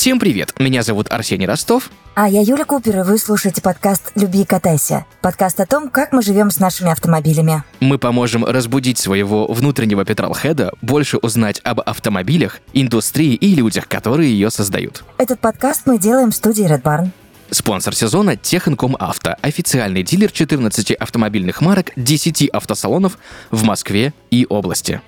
Всем привет, меня зовут Арсений Ростов. А я Юля Купер, и вы слушаете подкаст «Люби и катайся». Подкаст о том, как мы живем с нашими автомобилями. Мы поможем разбудить своего внутреннего петролхеда, больше узнать об автомобилях, индустрии и людях, которые ее создают. Этот подкаст мы делаем в студии Red Barn. Спонсор сезона Техинком Авто, официальный дилер 14 автомобильных марок, 10 автосалонов в Москве и области.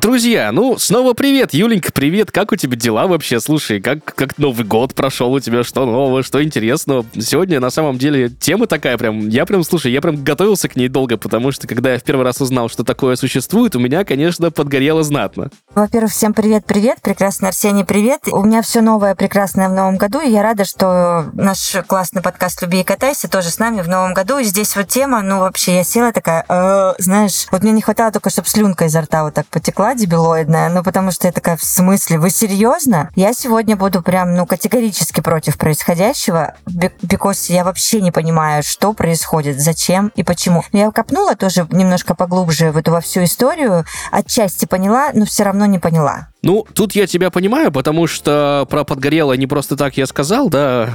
Друзья, ну, снова привет, Юленька, привет, как у тебя дела вообще? Слушай, как, как Новый год прошел у тебя, что нового, что интересного? Сегодня, на самом деле, тема такая прям, я прям, слушай, я прям готовился к ней долго, потому что, когда я в первый раз узнал, что такое существует, у меня, конечно, подгорело знатно. Во-первых, всем привет-привет, прекрасный Арсений, привет. У меня все новое, прекрасное в новом году, и я рада, что наш классный подкаст «Люби и катайся» тоже с нами в новом году. И здесь вот тема, ну, вообще, я села такая, э, знаешь, вот мне не хватало только, чтобы слюнка изо рта вот так потекла, дела дебилоидная, ну потому что я такая, в смысле, вы серьезно? Я сегодня буду прям, ну, категорически против происходящего, because я вообще не понимаю, что происходит, зачем и почему. Я копнула тоже немножко поглубже в эту во всю историю, отчасти поняла, но все равно не поняла. Ну, тут я тебя понимаю, потому что про подгорело не просто так я сказал, да,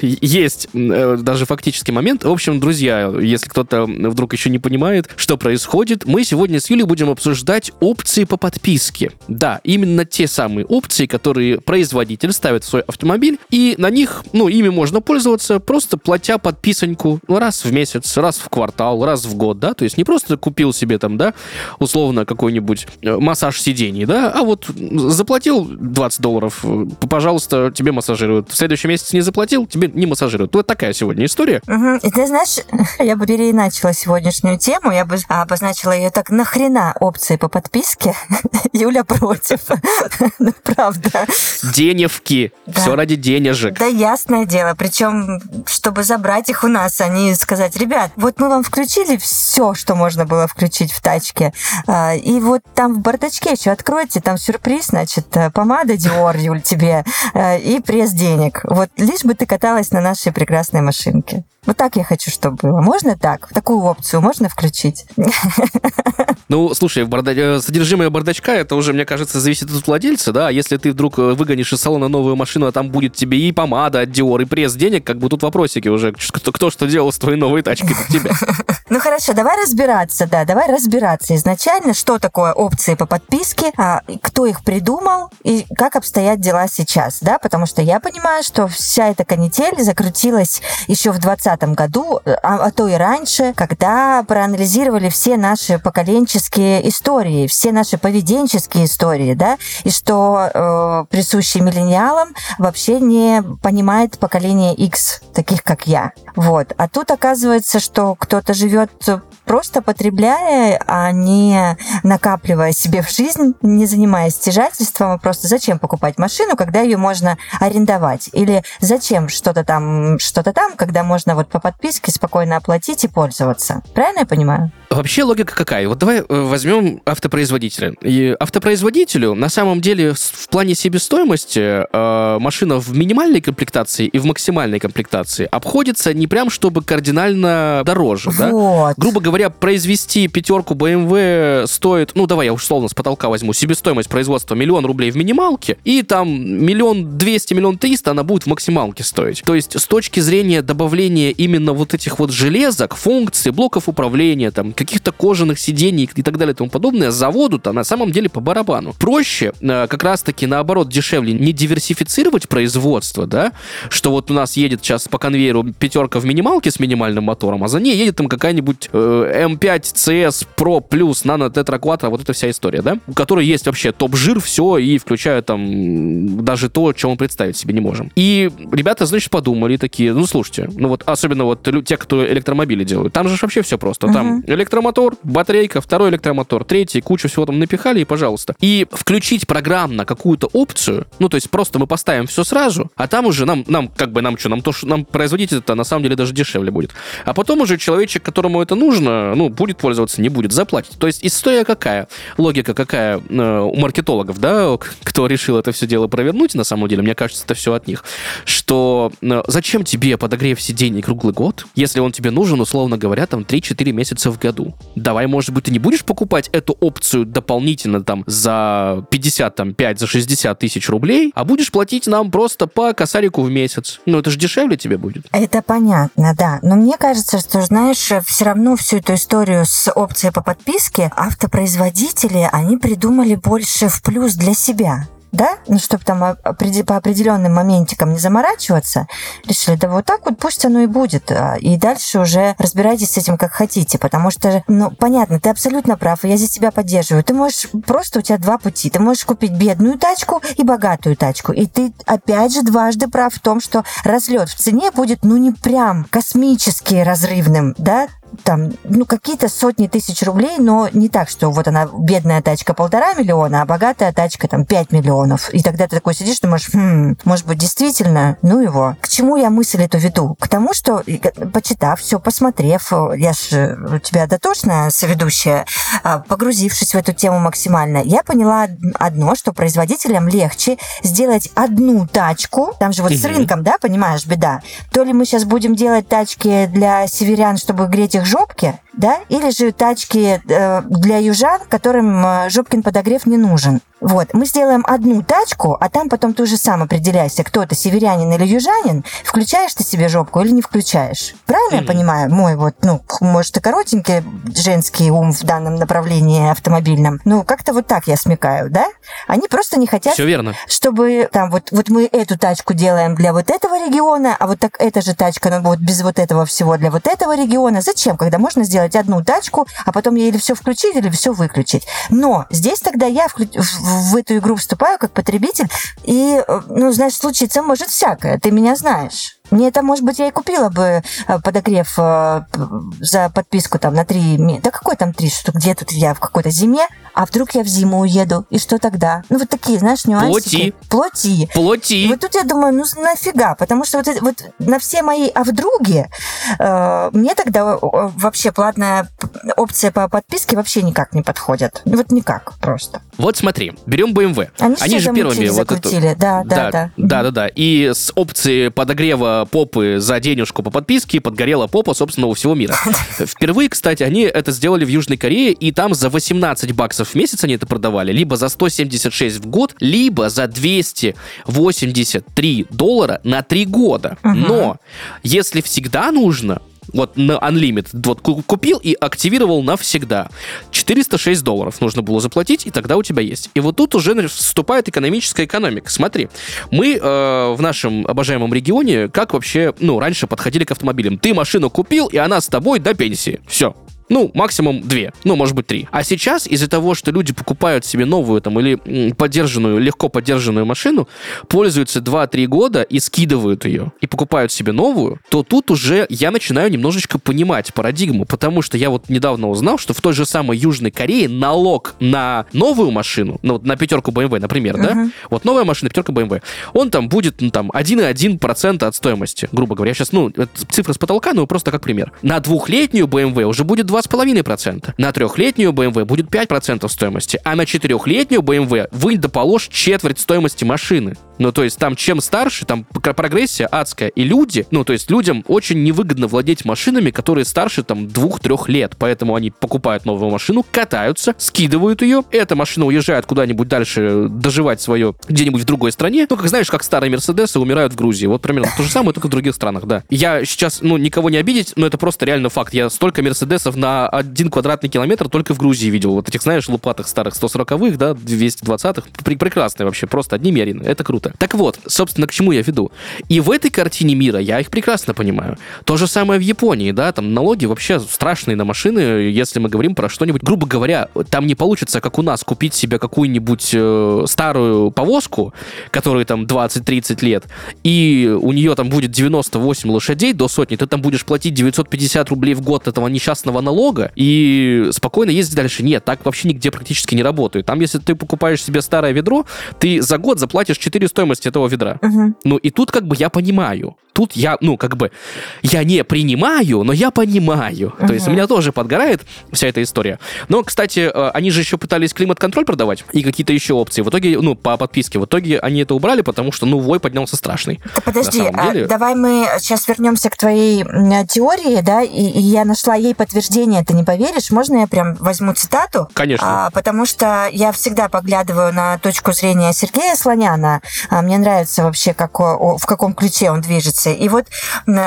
есть э, даже фактический момент. В общем, друзья, если кто-то вдруг еще не понимает, что происходит, мы сегодня с Юлей будем обсуждать опции по подписке. Да, именно те самые опции, которые производитель ставит в свой автомобиль, и на них, ну, ими можно пользоваться, просто платя подписаньку раз в месяц, раз в квартал, раз в год, да, то есть не просто купил себе там, да, условно какой-нибудь э, массаж сидений, да, а вот заплатил 20 долларов, пожалуйста, тебе массажируют. В следующем месяце не заплатил, тебе не массажируют. Вот такая сегодня история. Угу. И ты знаешь, я бы переиначила сегодняшнюю тему, я бы обозначила ее так, нахрена опции по подписке? Юля против. Ну, правда. Деневки. Все ради денежек. Да, ясное дело. Причем, чтобы забрать их у нас, они сказать, ребят, вот мы вам включили все, что можно было включить в тачке. А, и вот там в бардачке еще откройте, там сюрприз приз, значит, э, помада Dior, Юль, тебе, э, и пресс денег. Вот лишь бы ты каталась на нашей прекрасной машинке. Вот так я хочу, чтобы было. Можно так? Такую опцию можно включить? Ну, слушай, барда... Э, содержимое бардачка, это уже, мне кажется, зависит от владельца, да? Если ты вдруг выгонишь из салона новую машину, а там будет тебе и помада от Dior, и пресс денег, как бы тут вопросики уже, кто, кто что делал с твоей новой тачкой под тебя. Ну, хорошо, давай разбираться, да, давай разбираться изначально, что такое опции по подписке, а, кто их придумал и как обстоят дела сейчас, да, потому что я понимаю, что вся эта канитель закрутилась еще в 2020 году, а, а то и раньше, когда проанализировали все наши поколенческие истории, все наши поведенческие истории, да, и что э, присущий миллениалам вообще не понимает поколение X, таких как я. Вот. А тут оказывается, что кто-то живет просто потребляя, а не накапливая себе в жизнь, не занимаясь стяжательством, а просто зачем покупать машину, когда ее можно арендовать? Или зачем что-то там, что-то там, когда можно вот по подписке спокойно оплатить и пользоваться? Правильно я понимаю? Вообще логика какая? Вот давай э, возьмем автопроизводителя. И автопроизводителю на самом деле в плане себестоимости э, машина в минимальной комплектации и в максимальной комплектации обходится не прям чтобы кардинально дороже. Вот. Да? Грубо говоря, произвести пятерку BMW стоит, ну, давай я условно с потолка возьму, себестоимость производства миллион рублей в минималке, и там миллион двести, миллион триста она будет в максималке стоить. То есть с точки зрения добавления именно вот этих вот железок, функций, блоков управления, там, каких-то кожаных сидений и так далее и тому подобное, заводу-то на самом деле по барабану. Проще э, как раз-таки наоборот дешевле не диверсифицировать производство, да, что вот у нас едет сейчас по конвейеру пятерка в минималке с минимальным мотором, а за ней едет там какая-нибудь э, M5 CS Pro Plus Nano Tetra Quattro, вот эта вся история, да? У которой есть вообще топ-жир, все, и включая там даже то, чем мы представить себе не можем. И ребята, значит, подумали такие, ну, слушайте, ну вот особенно вот те, кто электромобили делают, там же вообще все просто. Uh-huh. Там электромотор, батарейка, второй электромотор, третий, кучу всего там напихали, и пожалуйста. И включить программно какую-то опцию, ну, то есть просто мы поставим все сразу, а там уже нам, нам как бы, нам что, нам то, что нам производить это на самом деле даже дешевле будет. А потом уже человечек, которому которому это нужно, ну, будет пользоваться, не будет, заплатить. То есть история какая? Логика какая э, у маркетологов, да, кто решил это все дело провернуть, на самом деле, мне кажется, это все от них, что э, зачем тебе подогрев сидений круглый год, если он тебе нужен, условно говоря, там 3-4 месяца в году? Давай, может быть, ты не будешь покупать эту опцию дополнительно там за 50, там, 5, за 60 тысяч рублей, а будешь платить нам просто по косарику в месяц. Ну, это же дешевле тебе будет. Это понятно, да. Но мне кажется, что, знаешь, все равно всю эту историю с опцией по подписке автопроизводители, они придумали больше в плюс для себя да, ну, чтобы там по определенным моментикам не заморачиваться, решили, да вот так вот пусть оно и будет. А, и дальше уже разбирайтесь с этим как хотите, потому что, ну, понятно, ты абсолютно прав, и я здесь тебя поддерживаю. Ты можешь, просто у тебя два пути. Ты можешь купить бедную тачку и богатую тачку. И ты, опять же, дважды прав в том, что разлет в цене будет, ну, не прям космически разрывным, да, там, ну, какие-то сотни тысяч рублей, но не так, что вот она, бедная тачка полтора миллиона, а богатая тачка там 5 миллионов. И тогда ты такой сидишь, думаешь, хм, может быть, действительно, ну его. К чему я мысль эту веду? К тому, что, почитав все, посмотрев, я же у тебя дотошная соведущая, а, погрузившись в эту тему максимально, я поняла одно, что производителям легче сделать одну тачку, там же вот с рынком, да, понимаешь, беда. То ли мы сейчас будем делать тачки для северян, чтобы греть их жопки, да, или же тачки э, для южан, которым э, жопкин подогрев не нужен. Вот, мы сделаем одну тачку, а там потом ты уже сам определяйся, кто это, северянин или южанин, включаешь ты себе жопку или не включаешь. Правильно mm-hmm. я понимаю? Мой вот, ну, может, и коротенький женский ум в данном направлении автомобильном. Ну, как-то вот так я смекаю, да? Они просто не хотят, Все верно. чтобы там вот, вот мы эту тачку делаем для вот этого региона, а вот так эта же тачка, ну, вот без вот этого всего для вот этого региона. Зачем, когда можно сделать одну тачку, а потом ей или все включить, или все выключить? Но здесь тогда я вклю в эту игру вступаю как потребитель, и, э, ну, знаешь, случиться может всякое, ты меня знаешь. Мне это, может быть, я и купила бы э, подогрев э, за подписку там на три... Да какой там три? Что где тут я в какой-то зиме? А вдруг я в зиму уеду? И что тогда? Ну, вот такие, знаешь, нюансики. Плоти. Плоти. Плоти. И вот тут я думаю, ну, нафига? Потому что вот, вот на все мои «а вдруги» э, мне тогда вообще платная опция по подписке вообще никак не подходит. Вот никак просто. Вот смотри, берем BMW. Они, Они же первыми вот это... Да, да, да, да. Да, да, да. И с опцией подогрева попы за денежку по подписке подгорела попа, собственно, у всего мира. Впервые, кстати, они это сделали в Южной Корее, и там за 18 баксов в месяц они это продавали, либо за 176 в год, либо за 283 доллара на 3 года. Но если всегда нужно, вот на Unlimited. Вот купил и активировал навсегда. 406 долларов нужно было заплатить, и тогда у тебя есть. И вот тут уже вступает экономическая экономика. Смотри, мы э, в нашем обожаемом регионе как вообще, ну, раньше подходили к автомобилям. Ты машину купил, и она с тобой до пенсии. Все. Ну, максимум две, ну, может быть, три. А сейчас из-за того, что люди покупают себе новую там или поддержанную, легко поддержанную машину, пользуются 2-3 года и скидывают ее, и покупают себе новую, то тут уже я начинаю немножечко понимать парадигму, потому что я вот недавно узнал, что в той же самой Южной Корее налог на новую машину, ну, вот на пятерку BMW, например, uh-huh. да, вот новая машина, пятерка BMW, он там будет, ну, там, 1,1% от стоимости, грубо говоря. Сейчас, ну, цифра с потолка, но просто как пример. На двухлетнюю BMW уже будет 2 2,5%. На трехлетнюю BMW будет 5% стоимости, а на четырехлетнюю BMW вы доположь четверть стоимости машины. Ну, то есть там чем старше, там прогрессия адская. И люди, ну, то есть людям очень невыгодно владеть машинами, которые старше там двух-трех лет. Поэтому они покупают новую машину, катаются, скидывают ее. Эта машина уезжает куда-нибудь дальше доживать свое где-нибудь в другой стране. Ну, как знаешь, как старые Мерседесы умирают в Грузии. Вот примерно то же самое, только в других странах, да. Я сейчас, ну, никого не обидеть, но это просто реально факт. Я столько Мерседесов на один квадратный километр только в Грузии видел. Вот этих, знаешь, лупатых старых 140-х, да, 220-х. Прекрасные вообще, просто одни мерины. Это круто. Так вот, собственно, к чему я веду. И в этой картине мира я их прекрасно понимаю. То же самое в Японии, да, там налоги вообще страшные на машины, если мы говорим про что-нибудь. Грубо говоря, там не получится, как у нас, купить себе какую-нибудь э, старую повозку, которой там 20-30 лет, и у нее там будет 98 лошадей до сотни, ты там будешь платить 950 рублей в год этого несчастного налога и спокойно ездить дальше. Нет, так вообще нигде практически не работает. Там, если ты покупаешь себе старое ведро, ты за год заплатишь 400 себестоимость этого ведра. Мгм. Ну, и тут как бы я понимаю. Тут я, ну, как бы, я не принимаю, но я понимаю. То есть у меня тоже подгорает вся эта история. Но, кстати, э, они же еще пытались климат-контроль продавать и какие-то еще опции. В итоге, ну, по подписке, в итоге они это убрали, потому что, ну, вой поднялся страшный. Да подожди, а деле- давай мы сейчас вернемся к твоей теории, да, и, и я нашла ей подтверждение, ты не поверишь, можно я прям возьму цитату? Конечно. А, потому что я всегда поглядываю на точку зрения Сергея Слоняна. А, мне нравится вообще, как, в каком ключе он движется. И вот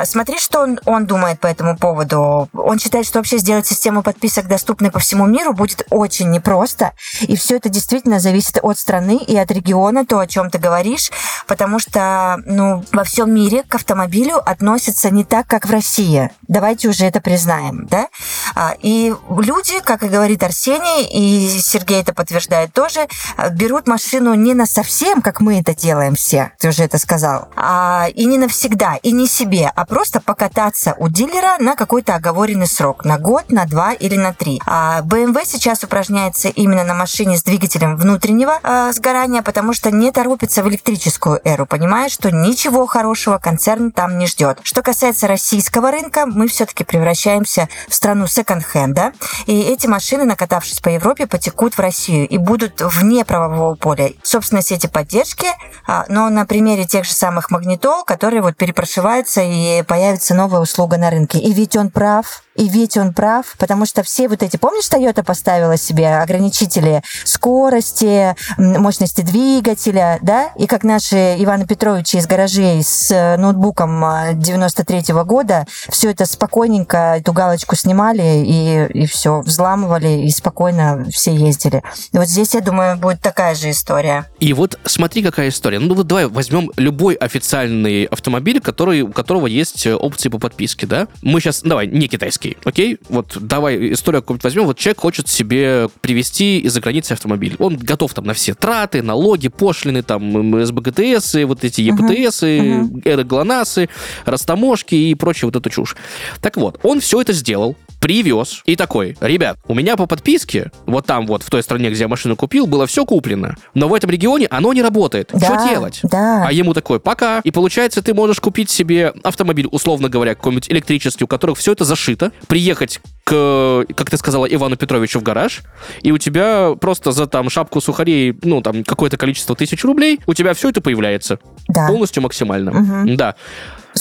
смотри, что он, он думает по этому поводу. Он считает, что вообще сделать систему подписок доступной по всему миру будет очень непросто. И все это действительно зависит от страны и от региона, то, о чем ты говоришь. Потому что ну, во всем мире к автомобилю относятся не так, как в России. Давайте уже это признаем. Да? А, И люди, как и говорит Арсений, и Сергей это подтверждает тоже, а, берут машину не на совсем, как мы это делаем все, ты уже это сказал, а, и не навсегда, и не себе, а просто покататься у дилера на какой-то оговоренный срок, на год, на два или на три. А BMW сейчас упражняется именно на машине с двигателем внутреннего а, сгорания, потому что не торопится в электрическую эру, понимая, что ничего хорошего концерн там не ждет. Что касается российского рынка, мы все-таки превращаемся в страну секонд-хенда, и эти машины, накатавшись по Европе, потекут в Россию и будут вне правового поля. Собственно, сети поддержки, а, но на примере тех же самых магнитол, которые вот перепрошиваются и появится новая услуга на рынке. И ведь он прав, и ведь он прав, потому что все вот эти, помнишь, Toyota поставила себе ограничители скорости, мощности двигателя, да? И как наши Ивана Петровича из гаражей с э, ноутбуком 93 года все это спокойненько, эту галочку снимали и, и все, взламывали, и спокойно все ездили. И вот здесь, я думаю, будет такая же история. И вот смотри, какая история. Ну вот давай возьмем любой официальный автомобиль, который, у которого есть э, опции по подписке, да? Мы сейчас, давай, не китайский, окей? Вот давай историю какую-нибудь возьмем. Вот человек хочет себе привезти из-за границы автомобиль. Он готов там на все траты, налоги, пошлины, там СБГТС, вот эти ЕПТС, эры ГЛОНАССы, растаможки и прочую вот эту чушь. Так вот, он все это сделал, привез и такой, ребят, у меня по подписке, вот там вот, в той стране, где я машину купил, было все куплено, но в этом регионе оно не работает. Да, Что делать? Да. А ему такой, пока. И получается, ты можешь купить себе автомобиль, условно говоря, какой-нибудь электрический, у которых все это зашито, приехать к, как ты сказала, Ивану Петровичу в гараж, и у тебя просто за там шапку сухарей, ну, там, какое-то количество тысяч рублей, у тебя все это появляется. да. Полностью максимально. Мгм. Да.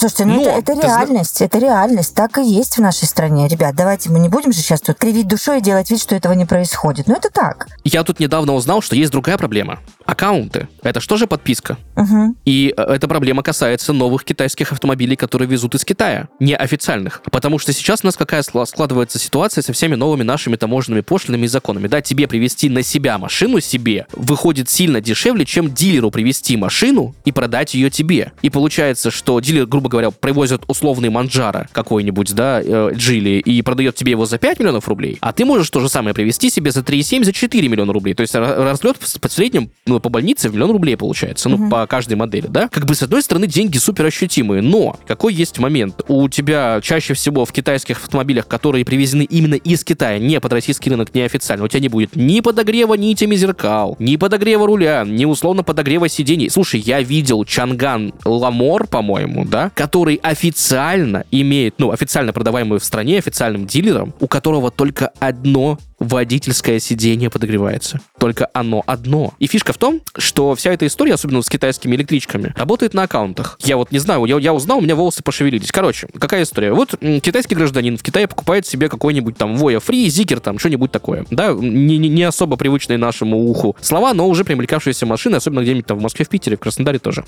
Слушайте, ну Но, это, это ты зна- реальность, это реальность, так и есть в нашей стране. Ребят, давайте мы не будем же сейчас тут кривить душой и делать вид, что этого не происходит. Ну это так. Я тут недавно узнал, что есть другая проблема. Аккаунты. Это что же подписка? Мгм. И э, эта проблема касается новых китайских автомобилей, которые везут из Китая, неофициальных. Потому что сейчас у нас какая скла- складывается ситуация со всеми новыми нашими таможенными пошлинами и законами. Да, тебе привезти на себя машину себе выходит сильно дешевле, чем дилеру привезти машину и продать ее тебе. И получается, что дилер, грубо говоря, привозит условный манджара какой-нибудь, да, э, Джили, и продает тебе его за 5 миллионов рублей, а ты можешь то же самое привезти себе за 3,7, за 4 миллиона рублей. То есть ра- разлет в- среднем ну, по разнице в миллион рублей получается, ну, по каждой модели, да? Как бы, с одной стороны, деньги супер ощутимые, но какой есть момент? У тебя чаще всего в китайских автомобилях, которые привезены именно из Китая, не под российский рынок, неофициально, у тебя не будет ни подогрева нитями зеркал, ни подогрева руля, ни условно подогрева сидений. Слушай, я видел Changan Lamore, по-моему, да, который официально имеет, ну, официально продаваемый в стране официальным дилером, у которого только одно водительское сиденье подогревается. Только оно одно. И фишка в том, что вся эта история, особенно с китайскими электричками, работает на аккаунтах. Я вот не знаю, я, я узнал, у меня волосы пошевелились. Короче, какая история? Вот китайский гражданин в Китае покупает себе какой-нибудь там Voya Free, Zikr, там что-нибудь такое. Да, не, не, не особо привычные нашему уху слова, но уже примелькавшиеся машины, особенно где-нибудь там в Москве, в Питере, в Краснодаре тоже.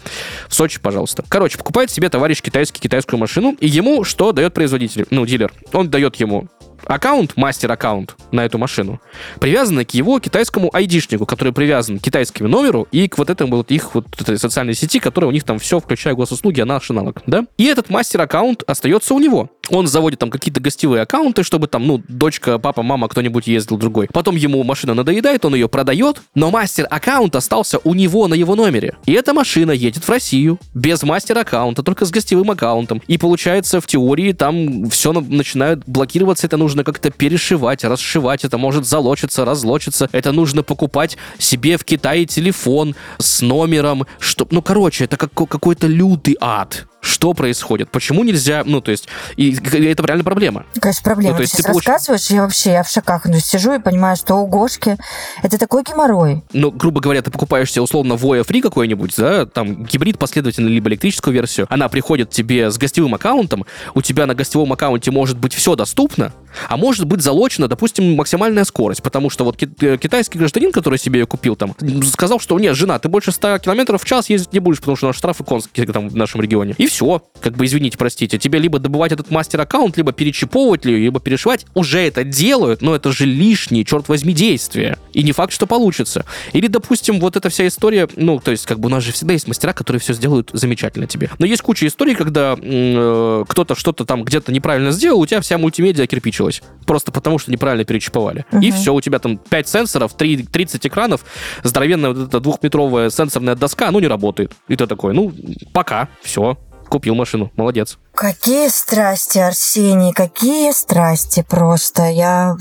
В Сочи, пожалуйста. Короче, покупает себе товарищ китайский китайскую машину, и ему что дает производитель? Ну, дилер. Он дает ему аккаунт, мастер-аккаунт на эту машину, привязанный к его китайскому айдишнику, который привязан к китайскому номеру и к вот этому вот их вот этой социальной сети, которая у них там все, включая госуслуги, а наш аналог, да? И этот мастер-аккаунт остается у него. Он заводит там какие-то гостевые аккаунты, чтобы там, ну, дочка, папа, мама, кто-нибудь ездил другой. Потом ему машина надоедает, он ее продает, но мастер аккаунт остался у него на его номере. И эта машина едет в Россию без мастер аккаунта, только с гостевым аккаунтом. И получается, в теории там все начинает блокироваться, это нужно как-то перешивать, расшивать, это может залочиться, разлочиться, это нужно покупать себе в Китае телефон с номером, что, ну, короче, это как, какой-то лютый ад что происходит, почему нельзя, ну, то есть, и, и это реально проблема. Конечно, проблема. Ну, то есть ты, ты получ... рассказываешь, я вообще я в шоках ну, сижу и понимаю, что у Гошки это такой геморрой. Ну, грубо говоря, ты покупаешь себе условно Voya Free какой-нибудь, да, там гибрид последовательно, либо электрическую версию, она приходит тебе с гостевым аккаунтом, у тебя на гостевом аккаунте может быть все доступно, а может быть залочена, допустим, максимальная скорость, потому что вот э, китайский гражданин, который себе ее купил там, сказал, что нет, жена, ты больше 100 километров в час ездить не будешь, потому что у нас штрафы конские там в нашем регионе. И все, как бы извините, простите, тебе либо добывать этот мастер-аккаунт, либо перечиповывать ли, либо перешивать, уже это делают, но это же лишние, черт возьми, действия. И не факт, что получится. Или, допустим, вот эта вся история, ну, то есть, как бы у нас же всегда есть мастера, которые все сделают замечательно тебе. Но есть куча историй, когда э, кто-то что-то там где-то неправильно сделал, у тебя вся мультимедиа кирпичилась. Просто потому, что неправильно перечиповали. Uh-huh. И все, у тебя там 5 сенсоров, 3, 30 экранов, здоровенная вот эта двухметровая сенсорная доска, ну, не работает. И ты такой, ну, пока, все, купил машину, молодец. Какие страсти, Арсений, какие страсти просто. Я,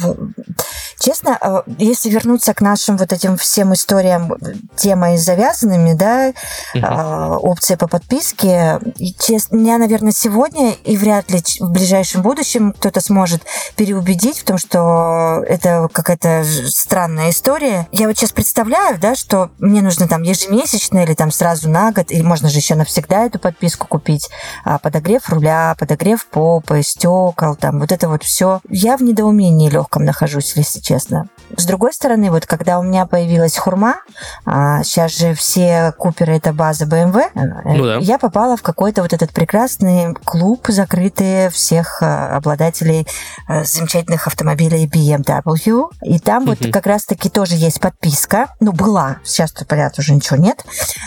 честно, а, если вернуться к нашим вот этим всем историям, темой завязанными, да, угу. опции по подписке, честно, меня, наверное, сегодня и вряд ли в ближайшем будущем кто-то сможет переубедить в том, что это какая-то странная история. Я вот сейчас представляю, да, что мне нужно там ежемесячно или там сразу на год, или можно же еще навсегда эту подписку купить, а подогрев руля руля, подогрев попы, стекол, там вот это вот все. Я в недоумении легком нахожусь, если честно. С другой стороны, вот когда у меня появилась хурма, а, сейчас же все куперы это база BMW, ну, да. я попала в какой-то вот этот прекрасный клуб, закрытый всех а, обладателей а, замечательных автомобилей BMW. И там вот как раз-таки тоже есть подписка. Ну, была. Сейчас-то, понятно, уже ничего нет.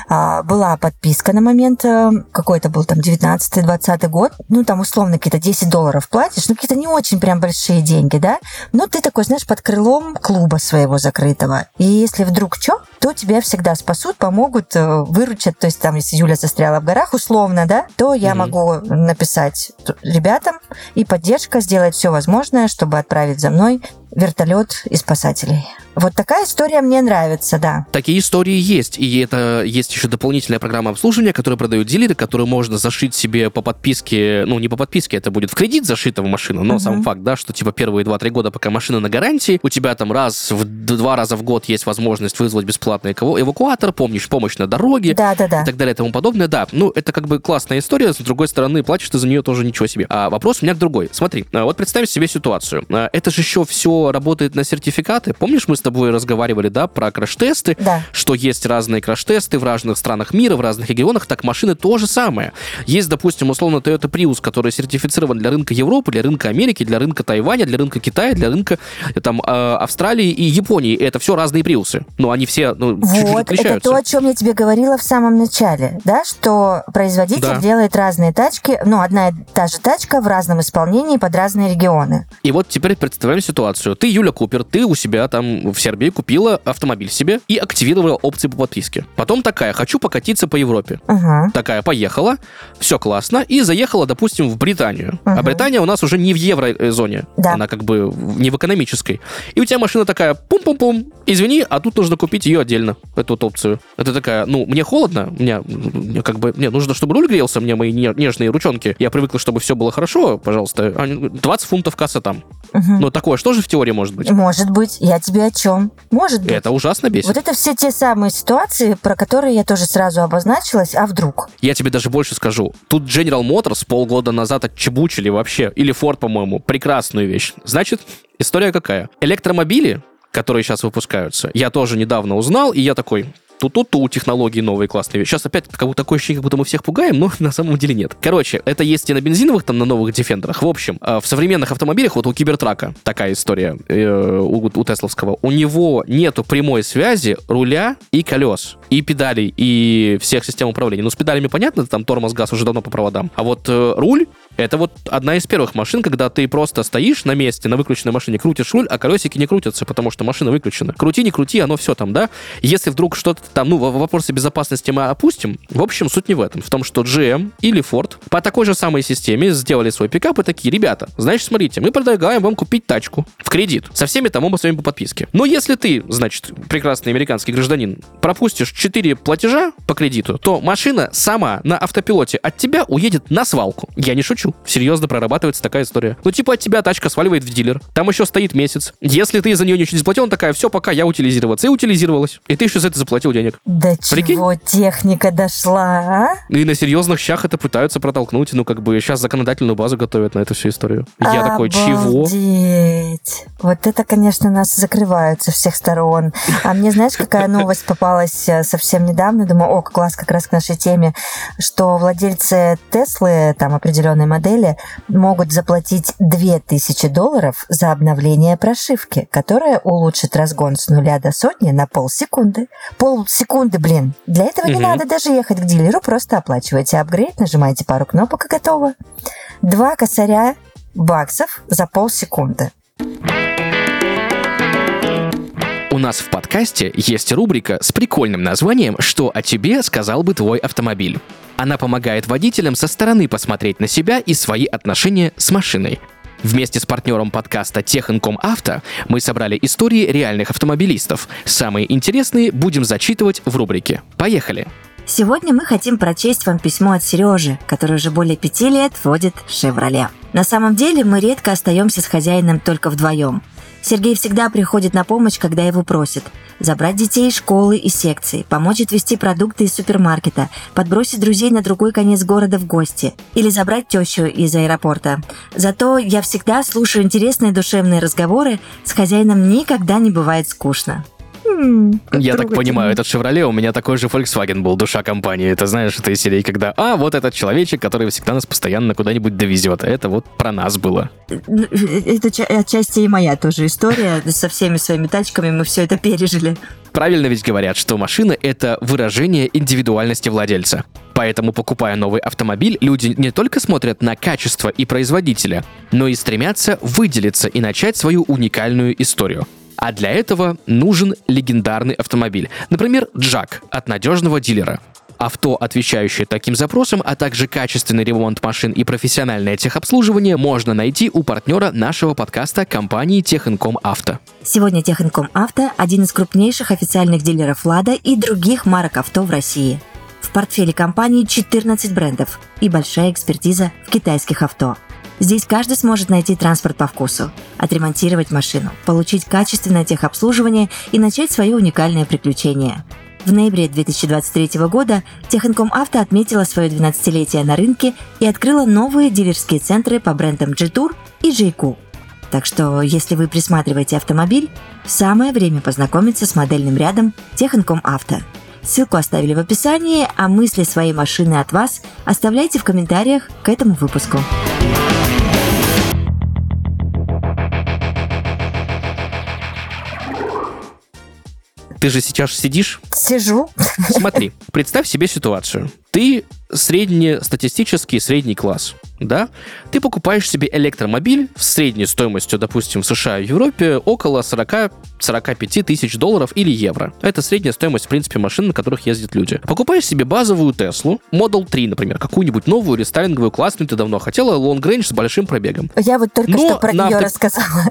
А, была подписка на момент, какой-то был там 19-20 год. Ну, там условно какие-то 10 долларов платишь. Ну, какие-то не очень прям большие деньги, да? Но ты такой, знаешь, под крылом клуба своего закрытого. И если вдруг что, то тебя всегда спасут, помогут, э, выручат. То есть там, если Юля застряла в горах, условно, да, то я mm-hmm. могу написать ребятам, и поддержка сделает все возможное, чтобы отправить за мной вертолет и спасателей. Вот такая история мне нравится, да. Такие истории есть. И это есть еще дополнительная программа обслуживания, которую продают дилеры, которую можно зашить себе по подписке, ну, не по подписке, это будет в кредит зашито в машину, но uh-huh. сам факт, да, что типа первые 2-3 года, пока машина на гарантии, у тебя там раз в два раза в год есть возможность вызвать бесплатный эвакуатор, помнишь, помощь на дороге да, да, да. и так далее и тому подобное. Да, ну, это как бы классная история, с другой стороны, платишь ты за нее тоже ничего себе. А вопрос у меня другой. Смотри, а, вот представь себе ситуацию. А, это же еще все работает на сертификаты. Помнишь, мы с тобой разговаривали, да, про краш-тесты, да. что есть разные краш-тесты в разных странах мира, в разных регионах, так машины то же самое. Есть, допустим, условно Toyota Prius, который сертифицирован для рынка Европы, для рынка Америки, для рынка Тайваня, для рынка Китая, для рынка там э, Австралии и Японии. Это все разные приусы. Но они все ну, вот, чуть-чуть отличаются. Это то, о чем я тебе говорила в самом начале, да, что производитель да. делает разные тачки, ну, одна и та же тачка в разном исполнении под разные регионы. И вот теперь представляем ситуацию. Ты, Юля Купер, ты у себя там в Сербии купила автомобиль себе и активировала опции по подписке. Потом такая, хочу покатиться по Европе. Угу. Такая, поехала, все классно, и заехала, допустим, в Британию. Угу. А Британия у нас уже не в еврозоне, да. она как бы не в экономической. И у тебя машина такая, пум-пум-пум, извини, а тут нужно купить ее отдельно, эту вот опцию. Это такая, ну, мне холодно, мне, мне как бы, мне нужно, чтобы руль грелся, мне мои нежные ручонки. Я привыкла, чтобы все было хорошо, пожалуйста. 20 фунтов касса там. Угу. Ну, такое что же в теории может быть? Может быть. Я тебе о чем? Может быть. Это ужасно бесит. Вот это все те самые ситуации, про которые я тоже сразу обозначилась, а вдруг? Я тебе даже больше скажу. Тут General Motors полгода назад отчебучили вообще, или Ford, по-моему, прекрасную вещь. Значит, история какая? Электромобили, которые сейчас выпускаются, я тоже недавно узнал, и я такой, ту-ту-ту, технологии новые классные. Сейчас опять как будто такое ощущение, как будто мы всех пугаем, но на самом деле нет. Короче, это есть и на бензиновых, там, на новых Дефендерах. В общем, э, в современных автомобилях, вот у Кибертрака такая история, э, у, у Тесловского, у него нету прямой связи руля и колес, и педалей, и всех систем управления. Ну, с педалями понятно, там тормоз, газ уже давно по проводам. А вот э, руль это вот одна из первых машин, когда ты просто стоишь на месте, на выключенной машине, крутишь руль, а колесики не крутятся, потому что машина выключена. Крути, не крути, оно все там, да? Если вдруг что-то там, ну, вопросы безопасности мы опустим, в общем, суть не в этом. В том, что GM или Ford по такой же самой системе сделали свой пикап и такие, ребята, значит, смотрите, мы предлагаем вам купить тачку в кредит со всеми там своими по подписке. Но если ты, значит, прекрасный американский гражданин, пропустишь 4 платежа по кредиту, то машина сама на автопилоте от тебя уедет на свалку. Я не шучу. Серьезно прорабатывается такая история. Ну, типа от тебя тачка сваливает в дилер. Там еще стоит месяц. Если ты за нее ничего не заплатил, он такая, все, пока я утилизироваться. И утилизировалась. И ты еще за это заплатил денег. До Прикинь? чего техника дошла, а? И на серьезных щах это пытаются протолкнуть. Ну, как бы сейчас законодательную базу готовят на эту всю историю. Я такой, чего? Вот это, конечно, нас закрывают со всех сторон. А мне, знаешь, какая новость попалась э, совсем недавно? Думаю, о, класс, как раз к нашей теме, что владельцы Теслы, там, определенной модели, могут заплатить 2000 долларов за обновление прошивки, которая улучшит разгон с нуля до сотни на полсекунды. Полсекунды, блин. Для этого не надо даже ехать к дилеру, просто оплачивайте апгрейд, нажимаете пару кнопок и готово. Два косаря баксов за полсекунды. У нас в подкасте есть рубрика с прикольным названием «Что о тебе сказал бы твой автомобиль?». Она помогает водителям со стороны посмотреть на себя и свои отношения с машиной. Вместе с партнером подкаста Техинком Авто мы собрали истории реальных автомобилистов. Самые интересные будем зачитывать в рубрике. Поехали! Сегодня мы хотим прочесть вам письмо от Сережи, который уже более пяти лет водит «Шевроле». На самом деле мы редко остаемся с хозяином только вдвоем – Сергей всегда приходит на помощь, когда его просят. Забрать детей из школы и секции, помочь отвезти продукты из супермаркета, подбросить друзей на другой конец города в гости или забрать тещу из аэропорта. Зато я всегда слушаю интересные душевные разговоры, с хозяином никогда не бывает скучно. Я так понимаю, этот Chevrolet у меня такой же Volkswagen был, душа компании. Это знаешь, это из серии, когда, а, вот этот человечек, который всегда нас постоянно куда-нибудь довезет. Это вот про нас было. Это отчасти и моя тоже история. Со всеми своими тачками мы все это пережили. Правильно ведь говорят, что машина — это выражение индивидуальности владельца. Поэтому, покупая новый автомобиль, люди не только смотрят на качество и производителя, но и стремятся выделиться и начать свою уникальную историю. А для этого нужен легендарный автомобиль. Например, Джак от надежного дилера. Авто, отвечающее таким запросам, а также качественный ремонт машин и профессиональное техобслуживание можно найти у партнера нашего подкаста компании Техинком Авто. Сегодня Техинком Авто – один из крупнейших официальных дилеров «Лада» и других марок авто в России. В портфеле компании 14 брендов и большая экспертиза в китайских авто – Здесь каждый сможет найти транспорт по вкусу, отремонтировать машину, получить качественное техобслуживание и начать свое уникальное приключение. В ноябре 2023 года Техинком Авто отметила свое 12-летие на рынке и открыла новые дилерские центры по брендам G-Tour и J-Cool. Так что, если вы присматриваете автомобиль, самое время познакомиться с модельным рядом Техинком Авто. Ссылку оставили в описании, а мысли своей машины от вас оставляйте в комментариях к этому выпуску. Ты же сейчас сидишь? Сижу. Смотри, представь себе ситуацию. Ты среднестатистический средний класс да, ты покупаешь себе электромобиль с средней стоимостью, допустим, в США и Европе около 40-45 тысяч долларов или евро. Это средняя стоимость, в принципе, машин, на которых ездят люди. Покупаешь себе базовую Теслу, Model 3, например, какую-нибудь новую рестайлинговую, классную ты давно хотела, long range с большим пробегом. Я вот только но что про нее авто... рассказала.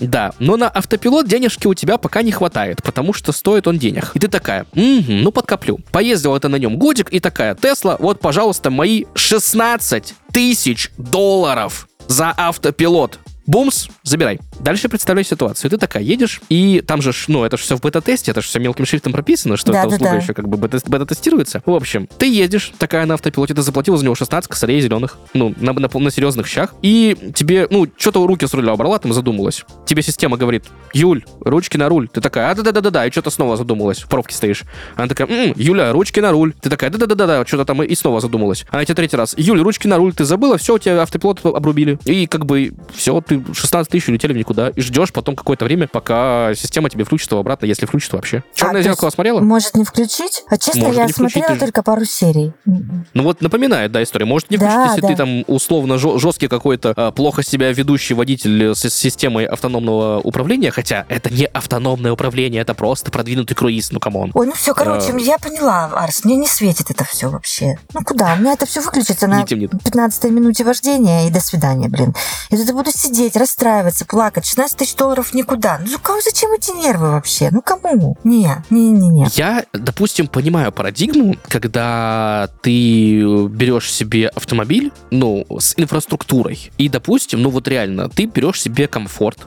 Да, но на автопилот денежки у тебя пока не хватает, потому что стоит он денег. И ты такая, угу, ну подкоплю. Поездила ты на нем годик и такая, Тесла, вот, пожалуйста, мои 16 тысяч долларов за автопилот. Бумс, забирай. Дальше представляю ситуацию. Ты такая едешь, и там же, ну, это же все в бета-тесте, это же все мелким шрифтом прописано, что Да, эта да, услуга да. еще как бы бета- бета-тестируется. В общем, ты едешь, такая на автопилоте, ты заплатила за него 16 косарей зеленых, ну, на, на, на серьезных щах, и тебе, ну, что-то руки с руля убрала, там задумалась. Тебе система говорит, Юль, ручки на руль. Ты такая, а да-да-да-да, и что-то снова задумалась, в пробке стоишь. Она такая, «М, Юля, ручки на руль. Ты такая, да-да-да-да, что-то там и и снова задумалась. Она тебе третий раз, Юль, ручки на руль, ты забыла, все, у тебя автопилот обрубили. И как бы все, ты 16 тысяч улетели в никуда. И ждешь потом какое-то время, пока система тебе включит его обратно, если включит вообще. Черное А, зеркало смотрела? Может не включить? А честно, Может я включить, смотрела же- только пару серий. Ну вот напоминает, да, история. Может не Да, включить, если да. ты там условно жесткий какой-то, а, плохо себя ведущий водитель с с системой автономного управления, хотя это не автономное управление, это просто продвинутый круиз, ну come on. Ой, ну все, короче, А. я поняла, Арс, мне не светит это все вообще. Ну куда? У меня это все выключится на Не темнит. 15 минуте вождения и до свидания, блин. Я тут буду сидеть, расстраиваться, плакать. 16 тысяч долларов никуда. Ну кому зачем эти нервы вообще? Ну кому? Не, не, не, не. Я, допустим, понимаю парадигму, когда ты берешь себе автомобиль, ну, с инфраструктурой, и, допустим, ну вот реально, ты берешь себе комфорт,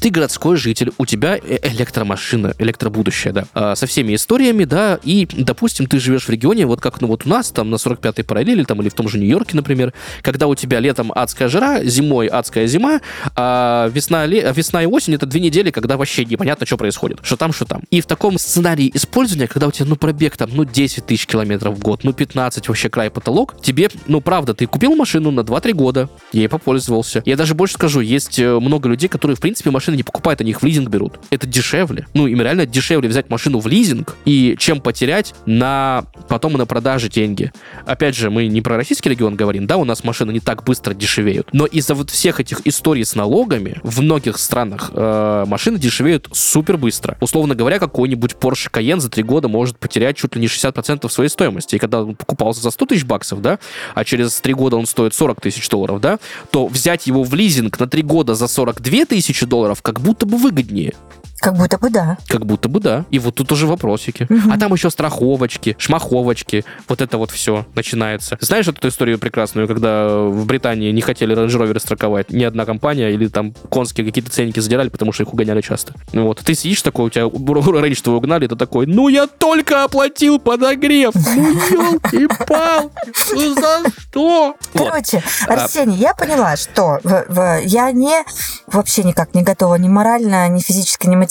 ты городской житель, у тебя э- электромашина, электробудущее, да, а, со всеми историями, да, и, допустим, ты живешь в регионе, вот как, ну вот у нас, там, на 45-й параллели, там, или в том же Нью-Йорке, например, когда у тебя летом адская жара, зимой адская зима, а весна, ле- весна и осень — это две недели, когда вообще непонятно, что происходит, что там, что там. И в таком сценарии использования, когда у тебя, ну, пробег там, ну, 10 тысяч километров в год, ну, 15 вообще край потолок, тебе, ну, правда, ты купил машину на 2-3 года, ей попользовался. Я даже больше скажу, есть э, много людей, которые, в принципе, машины не покупают, они их в лизинг берут. Это дешевле. Ну, им реально дешевле взять машину в лизинг, и чем потерять на потом на продаже деньги. Опять же, мы не про российский регион говорим, да, у нас машины не так быстро дешевеют. Но из-за вот всех этих историй с налогами в многих странах э, машины дешевеют супер быстро. Условно говоря, какой-нибудь Porsche Cayenne за три года может потерять чуть ли не 60% своей стоимости. И когда он покупался за 100 тысяч баксов, да, а через три года он стоит 40 тысяч долларов, да, то взять его в лизинг на три года за 42 тысячи долларов как будто бы выгоднее. Как будто бы да. Как будто бы да. И вот тут уже вопросики. Мгм. А там еще страховочки, шмаховочки. Вот это вот все начинается. Знаешь эту историю прекрасную, когда в Британии не хотели Range Rover страховать ни одна компания, или там конские какие-то ценники задирали, потому что их угоняли часто. Вот. Ты сидишь такой, у тебя рейндж твой угнали, ты такой, ну я только оплатил подогрев. Ну елки-пал. Ну за что? Короче, А- Арсений, я поняла, что в- в- я не вообще никак не готова ни морально, ни физически, ни материально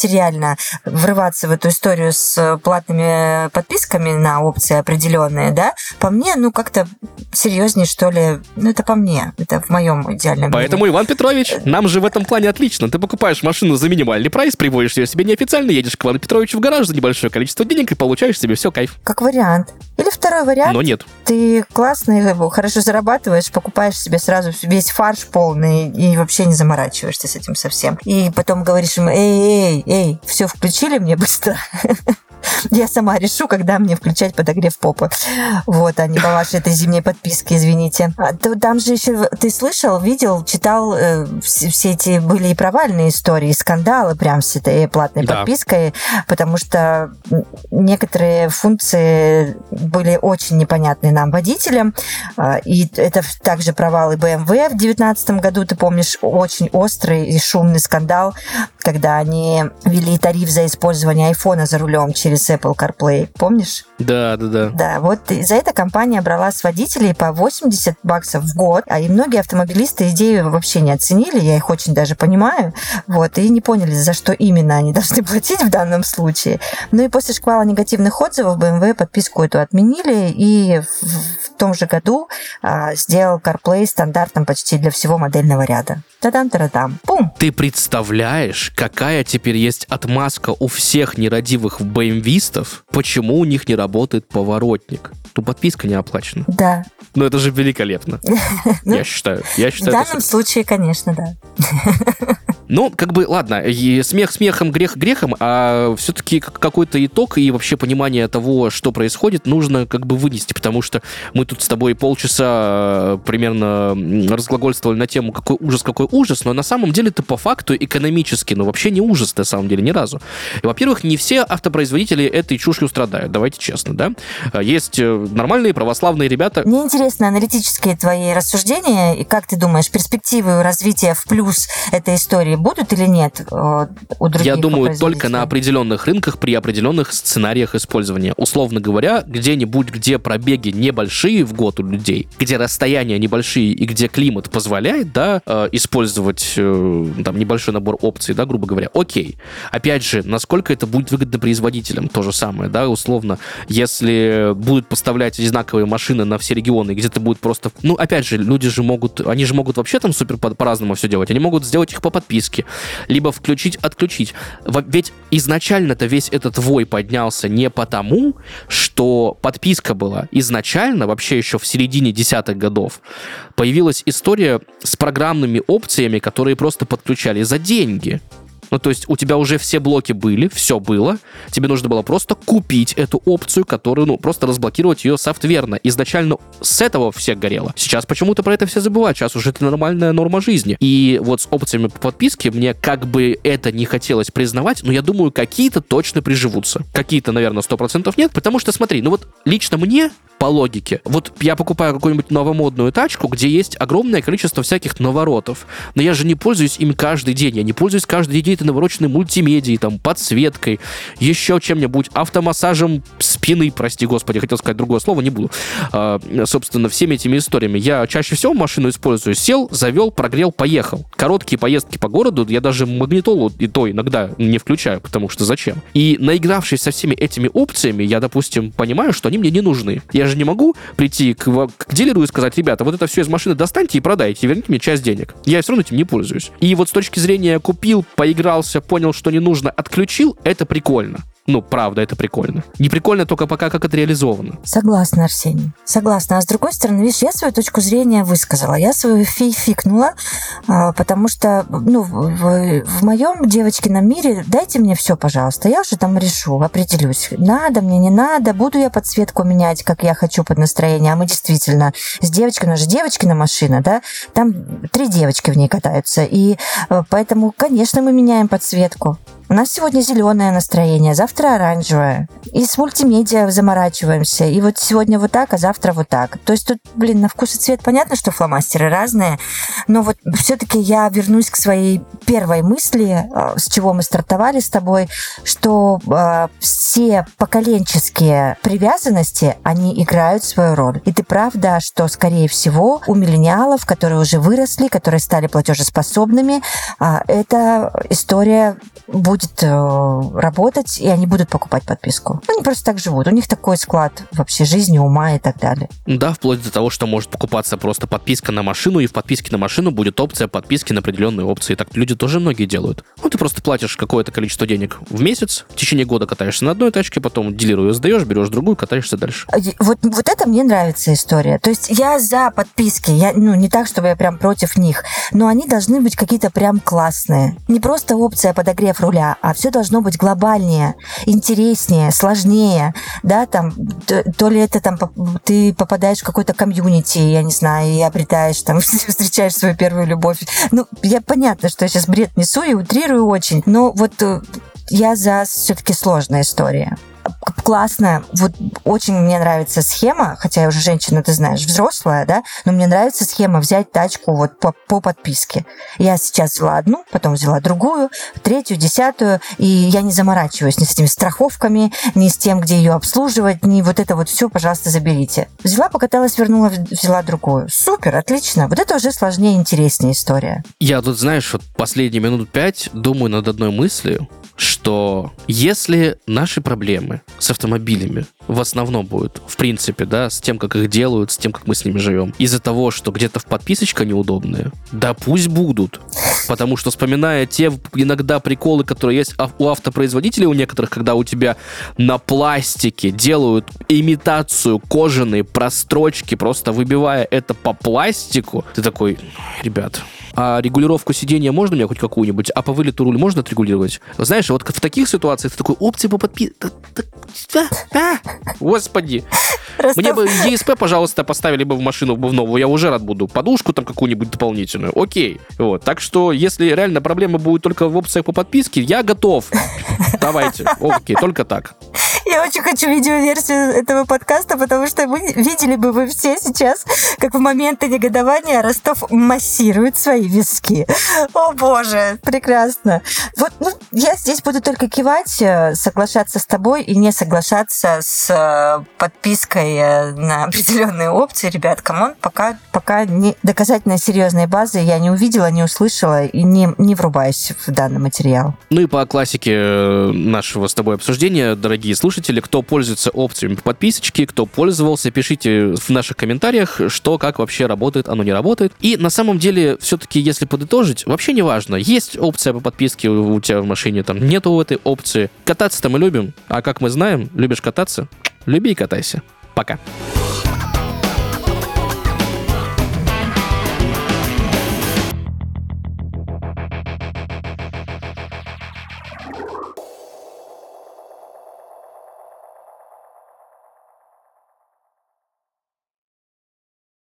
врываться в эту историю с платными подписками на опции определенные, да? По мне, ну как-то серьезнее, что ли. Ну это по мне, это в моем идеальном мире. Поэтому, Иван Петрович, нам же в этом плане отлично. Ты покупаешь машину за минимальный прайс, приводишь ее себе неофициально, едешь к Ивану Петровичу в гараж за небольшое количество денег и получаешь себе все, кайф. Как вариант. Или второй вариант. Но нет. Ты классный, хорошо зарабатываешь, покупаешь себе сразу весь фарш полный и вообще не заморачиваешься с этим совсем. И потом говоришь им, эй, эй, эй, все включили мне быстро. Я сама решу, когда мне включать подогрев попы. Вот, не по вашей этой зимней подписке, извините. А, то там же еще, ты слышал, видел, читал, э, все, все эти были и провальные истории, и скандалы прям с этой платной Да. подпиской, потому что некоторые функции были очень непонятны нам, водителям. А, И это также провал и BMW в 2019 году, ты помнишь, очень острый и шумный скандал, когда они ввели тариф за использование айфона за рулем через Apple CarPlay. Помнишь? Да, да, да. Да, вот за это компания брала с водителей по 80 баксов в год, а и многие автомобилисты идею вообще не оценили, я их очень даже понимаю, вот, и не поняли, за что именно они должны платить в данном случае. Ну и после шквала негативных отзывов BMW подписку эту отменили, и в, в том же году а, сделал CarPlay стандартом почти для всего модельного ряда. Та-дам-та-дам. Пум! Ты представляешь, какая теперь есть отмазка у всех нерадивых БМВистов, почему у них не работает поворотник? Ну, подписка не оплачена. Да. Ну, это же великолепно. Я считаю. Я В считаю, это данном случае, конечно, да. Ну, как бы, ладно, и смех смехом, грех грехом, а все-таки какой-то итог и вообще понимание того, что происходит, нужно как бы вынести, потому что мы тут с тобой полчаса э, примерно разглагольствовали на тему, какой ужас, какой ужас, но на самом деле это по факту экономически, ну, вообще не ужас на самом деле ни разу. Во-первых, не все автопроизводители этой чушью страдают, давайте честно, да? А Есть э, нормальные православные ребята, Мне интересны аналитические твои рассуждения, и как ты думаешь, перспективы развития в плюс этой истории будут или нет э, у других Я думаю, только на определенных рынках при определенных сценариях использования. Условно говоря, где-нибудь, где пробеги небольшие в год у людей, где расстояния небольшие и где климат позволяет, да, э, использовать э, там небольшой набор опций, да, грубо говоря, окей. Опять же, насколько это будет выгодно производителям, то же самое, да, условно, если будут поставлять одинаковые машины на все регионы, где-то будет просто, ну, опять же, люди же могут, они же могут вообще там супер по-разному все делать, они могут сделать их по подписке, либо включить, отключить. Ведь изначально-то весь этот вой поднялся не потому, что подписка была. Изначально, вообще еще в середине десятых годов, появилась история с программными опциями, которые просто подключали за деньги. Ну, то есть у тебя уже все блоки были, все было. Тебе нужно было просто купить эту опцию, которую, ну, просто разблокировать ее софтверно. Изначально с этого всех горело. Сейчас почему-то про это все забывают. Сейчас уже это нормальная норма жизни. И вот с опциями по подписке мне как бы это не хотелось признавать, но я думаю, какие-то точно приживутся. Какие-то, наверное, 100% нет. Потому что, смотри, ну вот лично мне по логике. Вот я покупаю какую-нибудь новомодную тачку, где есть огромное количество всяких наворотов, но я же не пользуюсь им каждый день. Я не пользуюсь каждый день этой навороченной мультимедией, там, подсветкой, еще чем-нибудь, автомассажем спины, прости господи, хотел сказать другое слово, не буду. А, собственно, всеми этими историями. Я чаще всего машину использую. Сел, завел, прогрел, поехал. Короткие поездки по городу, я даже магнитолу и то иногда не включаю, потому что зачем? И наигравшись со всеми этими опциями, я, допустим, понимаю, что они мне не нужны. Я же не могу прийти к, к дилеру и сказать, ребята, вот это все из машины достаньте и продайте, верните мне часть денег. Я все равно этим не пользуюсь. И вот с точки зрения купил, поигрался, понял, что не нужно, отключил, это прикольно. Ну, правда, это прикольно. Не прикольно только пока, как это реализовано. Согласна, Арсений. Согласна. А с другой стороны, видишь, я свою точку зрения высказала. Я свою фи а, потому что, ну, в, в моем девочкином мире дайте мне все, пожалуйста. Я уже там решу, определюсь. Надо мне, не надо. Буду я подсветку менять, как я хочу под настроение. А мы действительно с девочкой, у нас же девочкина машина, да? Там три девочки в ней катаются. И э, поэтому, конечно, мы меняем подсветку. У нас сегодня зеленое настроение, завтра оранжевое. И с мультимедиа заморачиваемся. И вот сегодня вот так, а завтра вот так. То есть тут, блин, на вкус и цвет понятно, что фломастеры разные, но вот все-таки я вернусь к своей первой мысли, э, с чего мы стартовали с тобой, что э, все поколенческие привязанности, они играют свою роль. И ты прав, да, что, скорее всего, у миллениалов, которые уже выросли, которые стали платежеспособными, э, эта история будет будет э, работать, и они будут покупать подписку. Они просто так живут. У них такой склад вообще жизни, ума и так далее. Да, вплоть до того, что может покупаться просто подписка на машину, и в подписке на машину будет опция подписки на определенные опции. Так люди тоже многие делают. Ну, ты просто платишь какое-то количество денег в месяц, в течение года катаешься на одной тачке, потом дилеру ее сдаешь, берешь другую, катаешься дальше. А, вот, вот это мне нравится история. То есть я за подписки, я, ну, не так, чтобы я прям против них, но они должны быть какие-то прям классные. Не просто опция подогрев руля, а все должно быть глобальнее, интереснее, сложнее, да, там, то, то ли это там ты попадаешь в какой-то комьюнити, я не знаю, и обретаешь там, встречаешь свою первую любовь. Ну, я понятно, что я сейчас бред несу и утрирую очень, но вот э, я за все-таки сложная история классно. Вот очень мне нравится схема, хотя я уже женщина, ты знаешь, взрослая, да, но мне нравится схема взять тачку вот по, по подписке. Я сейчас взяла одну, потом взяла другую, третью, десятую, и я не заморачиваюсь ни с этими страховками, ни с тем, где ее обслуживать, ни вот это вот все, пожалуйста, заберите. Взяла, покаталась, вернула, взяла другую. Супер, отлично. Вот это уже сложнее, интереснее история. Я тут, знаешь, вот последние минут пять думаю над одной мыслью, что если наши проблемы с автомобилями в основном будут, в принципе, да, с тем, как их делают, с тем, как мы с ними живем, из-за того, что где-то в подписочка неудобная, да пусть будут. Потому что, вспоминая те иногда приколы, которые есть у автопроизводителей у некоторых, когда у тебя на пластике делают имитацию кожаной прострочки, просто выбивая это по пластику, ты такой, ребят, а регулировку сидения можно мне хоть какую-нибудь? А по вылету руль можно отрегулировать? Знаешь, вот в таких ситуациях ты такой, опции по подпи... Господи. Мне бы ЕСП, пожалуйста, поставили бы в машину бы в новую, я уже рад буду. Подушку там какую-нибудь дополнительную. Окей. Вот. Так что, если реально проблема будет только в опциях по подписке, я готов. Давайте. Окей, только так. Я очень хочу видеоверсию этого подкаста, потому что вы видели бы вы все сейчас, как в моменты негодования Ростов массирует свои виски. О боже, прекрасно. Вот ну, я здесь буду только кивать, э, соглашаться с тобой и не соглашаться с э, подпиской э, на определенные опции. Ребят, come on, пока, пока не доказательной серьезной базы я не увидела, не услышала и не, не врубаюсь в данный материал. Ну и по классике нашего с тобой обсуждения, дорогие слушатели, кто пользуется опциями по подписочке, кто пользовался, пишите в наших комментариях, что, как вообще работает, оно не работает. И на самом деле, все-таки, если подытожить, вообще не важно, есть опция по подписке у тебя в машине, там нету этой опции. Кататься-то мы любим, а как мы знаем, любишь кататься, люби и катайся. Пока.